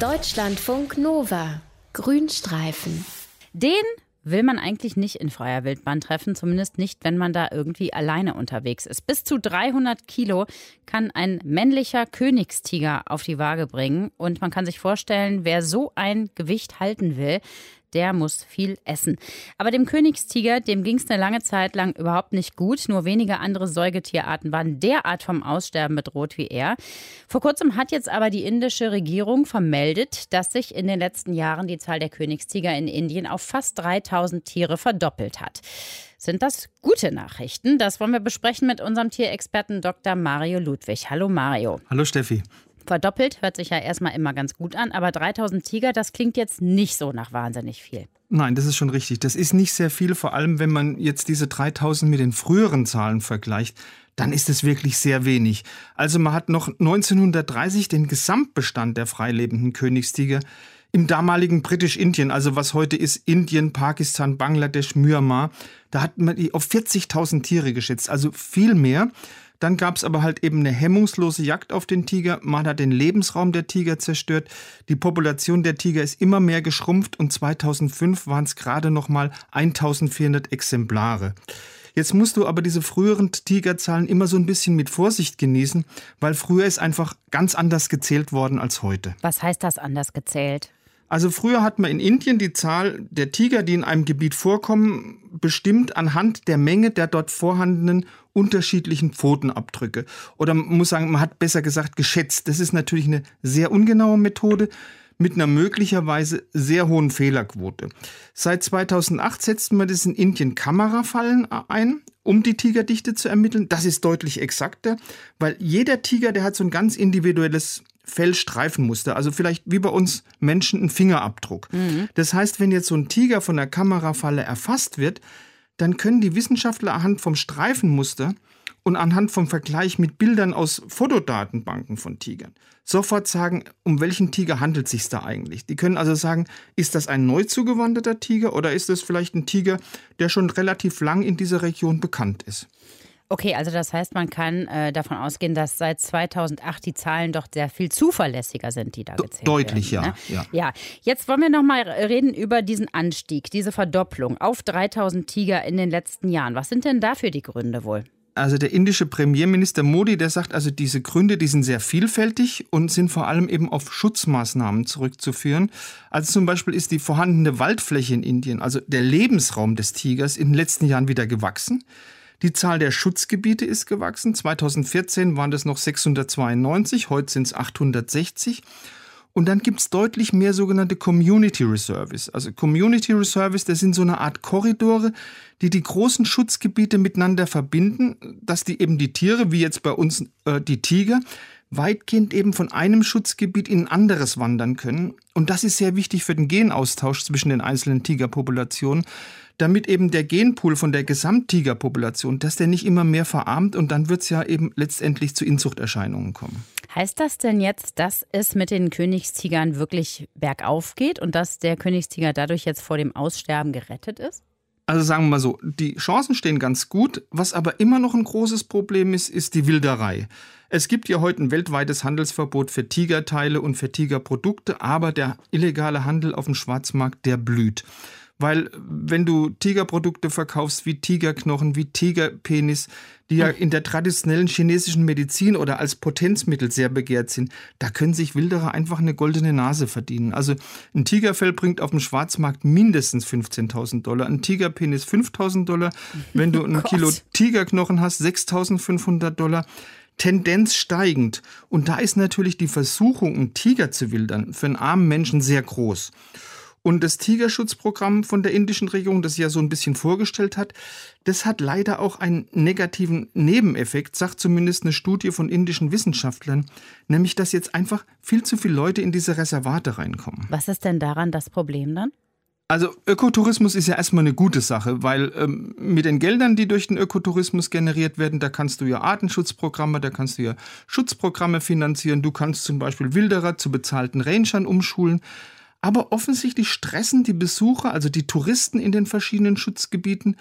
Deutschlandfunk Nova. Grünstreifen. Den will man eigentlich nicht in freier Wildbahn treffen, zumindest nicht, wenn man da irgendwie alleine unterwegs ist. Bis zu 300 Kilo kann ein männlicher Königstiger auf die Waage bringen und man kann sich vorstellen, wer so ein Gewicht halten will, der muss viel essen. Aber dem Königstiger, dem ging es eine lange Zeit lang überhaupt nicht gut. Nur wenige andere Säugetierarten waren derart vom Aussterben bedroht wie er. Vor kurzem hat jetzt aber die indische Regierung vermeldet, dass sich in den letzten Jahren die Zahl der Königstiger in Indien auf fast 3000 Tiere verdoppelt hat. Sind das gute Nachrichten? Das wollen wir besprechen mit unserem Tierexperten Dr. Mario Ludwig. Hallo Mario. Hallo Steffi. Verdoppelt hört sich ja erstmal immer ganz gut an, aber 3000 Tiger, das klingt jetzt nicht so nach wahnsinnig viel. Nein, das ist schon richtig. Das ist nicht sehr viel, vor allem wenn man jetzt diese 3000 mit den früheren Zahlen vergleicht. Dann ist es wirklich sehr wenig. Also man hat noch 1930 den Gesamtbestand der freilebenden Königstiger im damaligen Britisch-Indien, also was heute ist Indien, Pakistan, Bangladesch, Myanmar, da hat man die auf 40.000 Tiere geschätzt, also viel mehr. Dann gab es aber halt eben eine hemmungslose Jagd auf den Tiger. Man hat den Lebensraum der Tiger zerstört. Die Population der Tiger ist immer mehr geschrumpft und 2005 waren es gerade noch mal 1400 Exemplare. Jetzt musst du aber diese früheren Tigerzahlen immer so ein bisschen mit Vorsicht genießen, weil früher ist einfach ganz anders gezählt worden als heute. Was heißt das anders gezählt? Also früher hat man in Indien die Zahl der Tiger, die in einem Gebiet vorkommen, bestimmt anhand der Menge der dort vorhandenen unterschiedlichen Pfotenabdrücke. Oder man muss sagen, man hat besser gesagt geschätzt. Das ist natürlich eine sehr ungenaue Methode mit einer möglicherweise sehr hohen Fehlerquote. Seit 2008 setzt man das in Indien Kamerafallen ein, um die Tigerdichte zu ermitteln. Das ist deutlich exakter, weil jeder Tiger, der hat so ein ganz individuelles Fellstreifenmuster, also vielleicht wie bei uns Menschen ein Fingerabdruck. Mhm. Das heißt, wenn jetzt so ein Tiger von der Kamerafalle erfasst wird, dann können die Wissenschaftler anhand vom Streifenmuster und anhand vom Vergleich mit Bildern aus Fotodatenbanken von Tigern sofort sagen, um welchen Tiger handelt es sich da eigentlich. Die können also sagen, ist das ein neu zugewanderter Tiger oder ist das vielleicht ein Tiger, der schon relativ lang in dieser Region bekannt ist. Okay, also das heißt, man kann äh, davon ausgehen, dass seit 2008 die Zahlen doch sehr viel zuverlässiger sind, die da gezählt Deutlich, werden. Deutlich, ja, ne? ja. Ja, jetzt wollen wir noch mal reden über diesen Anstieg, diese Verdopplung auf 3000 Tiger in den letzten Jahren. Was sind denn dafür die Gründe wohl? Also der indische Premierminister Modi, der sagt also, diese Gründe, die sind sehr vielfältig und sind vor allem eben auf Schutzmaßnahmen zurückzuführen. Also zum Beispiel ist die vorhandene Waldfläche in Indien, also der Lebensraum des Tigers, in den letzten Jahren wieder gewachsen. Die Zahl der Schutzgebiete ist gewachsen. 2014 waren das noch 692, heute sind es 860. Und dann gibt es deutlich mehr sogenannte Community Reserves. Also Community Reserves, das sind so eine Art Korridore, die die großen Schutzgebiete miteinander verbinden, dass die eben die Tiere, wie jetzt bei uns äh, die Tiger, weitgehend eben von einem Schutzgebiet in ein anderes wandern können. Und das ist sehr wichtig für den Genaustausch zwischen den einzelnen Tigerpopulationen, damit eben der Genpool von der Gesamttigerpopulation, dass der nicht immer mehr verarmt und dann wird es ja eben letztendlich zu Inzuchterscheinungen kommen. Heißt das denn jetzt, dass es mit den Königstigern wirklich bergauf geht und dass der Königstiger dadurch jetzt vor dem Aussterben gerettet ist? Also sagen wir mal so, die Chancen stehen ganz gut. Was aber immer noch ein großes Problem ist, ist die Wilderei. Es gibt ja heute ein weltweites Handelsverbot für Tigerteile und für Tigerprodukte, aber der illegale Handel auf dem Schwarzmarkt, der blüht. Weil wenn du Tigerprodukte verkaufst wie Tigerknochen, wie Tigerpenis, die ja in der traditionellen chinesischen Medizin oder als Potenzmittel sehr begehrt sind, da können sich Wilderer einfach eine goldene Nase verdienen. Also ein Tigerfell bringt auf dem Schwarzmarkt mindestens 15.000 Dollar, ein Tigerpenis 5.000 Dollar, wenn du ein Kilo Tigerknochen hast 6.500 Dollar. Tendenz steigend. Und da ist natürlich die Versuchung, einen Tiger zu wildern, für einen armen Menschen sehr groß. Und das Tigerschutzprogramm von der indischen Regierung, das ja so ein bisschen vorgestellt hat, das hat leider auch einen negativen Nebeneffekt, sagt zumindest eine Studie von indischen Wissenschaftlern, nämlich dass jetzt einfach viel zu viele Leute in diese Reservate reinkommen. Was ist denn daran das Problem dann? Also Ökotourismus ist ja erstmal eine gute Sache, weil ähm, mit den Geldern, die durch den Ökotourismus generiert werden, da kannst du ja Artenschutzprogramme, da kannst du ja Schutzprogramme finanzieren, du kannst zum Beispiel Wilderer zu bezahlten Rangern umschulen. Aber offensichtlich stressen die Besucher, also die Touristen in den verschiedenen Schutzgebieten,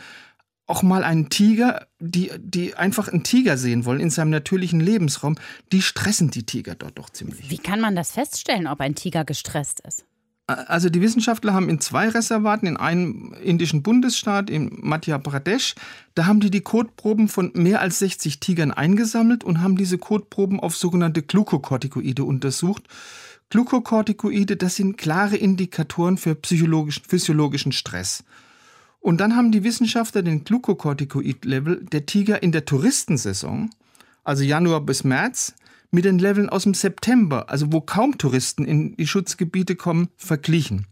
auch mal einen Tiger, die, die einfach einen Tiger sehen wollen in seinem natürlichen Lebensraum, die stressen die Tiger dort doch ziemlich. Wie kann man das feststellen, ob ein Tiger gestresst ist? Also die Wissenschaftler haben in zwei Reservaten, in einem indischen Bundesstaat, in Madhya Pradesh, da haben die die Kotproben von mehr als 60 Tigern eingesammelt und haben diese Kotproben auf sogenannte Glukokortikoide untersucht. Glukokortikoide, das sind klare Indikatoren für psychologischen, physiologischen Stress. Und dann haben die Wissenschaftler den Glukokortikoid-Level der Tiger in der Touristensaison, also Januar bis März, mit den Leveln aus dem September, also wo kaum Touristen in die Schutzgebiete kommen, verglichen.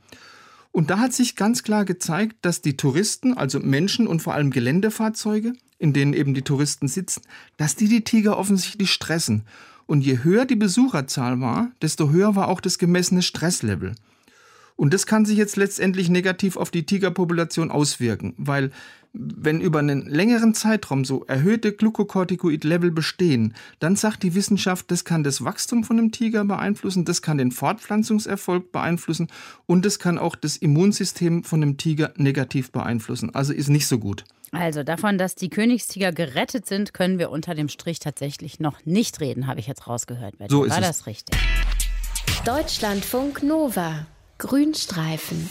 Und da hat sich ganz klar gezeigt, dass die Touristen, also Menschen und vor allem Geländefahrzeuge, in denen eben die Touristen sitzen, dass die die Tiger offensichtlich stressen. Und je höher die Besucherzahl war, desto höher war auch das gemessene Stresslevel. Und das kann sich jetzt letztendlich negativ auf die Tigerpopulation auswirken, weil wenn über einen längeren Zeitraum so erhöhte Glukokortikoid-Level bestehen, dann sagt die Wissenschaft, das kann das Wachstum von einem Tiger beeinflussen, das kann den Fortpflanzungserfolg beeinflussen und das kann auch das Immunsystem von einem Tiger negativ beeinflussen. Also ist nicht so gut. Also davon, dass die Königstiger gerettet sind, können wir unter dem Strich tatsächlich noch nicht reden, habe ich jetzt rausgehört. So ist War es. das richtig? Deutschlandfunk Nova. Grünstreifen.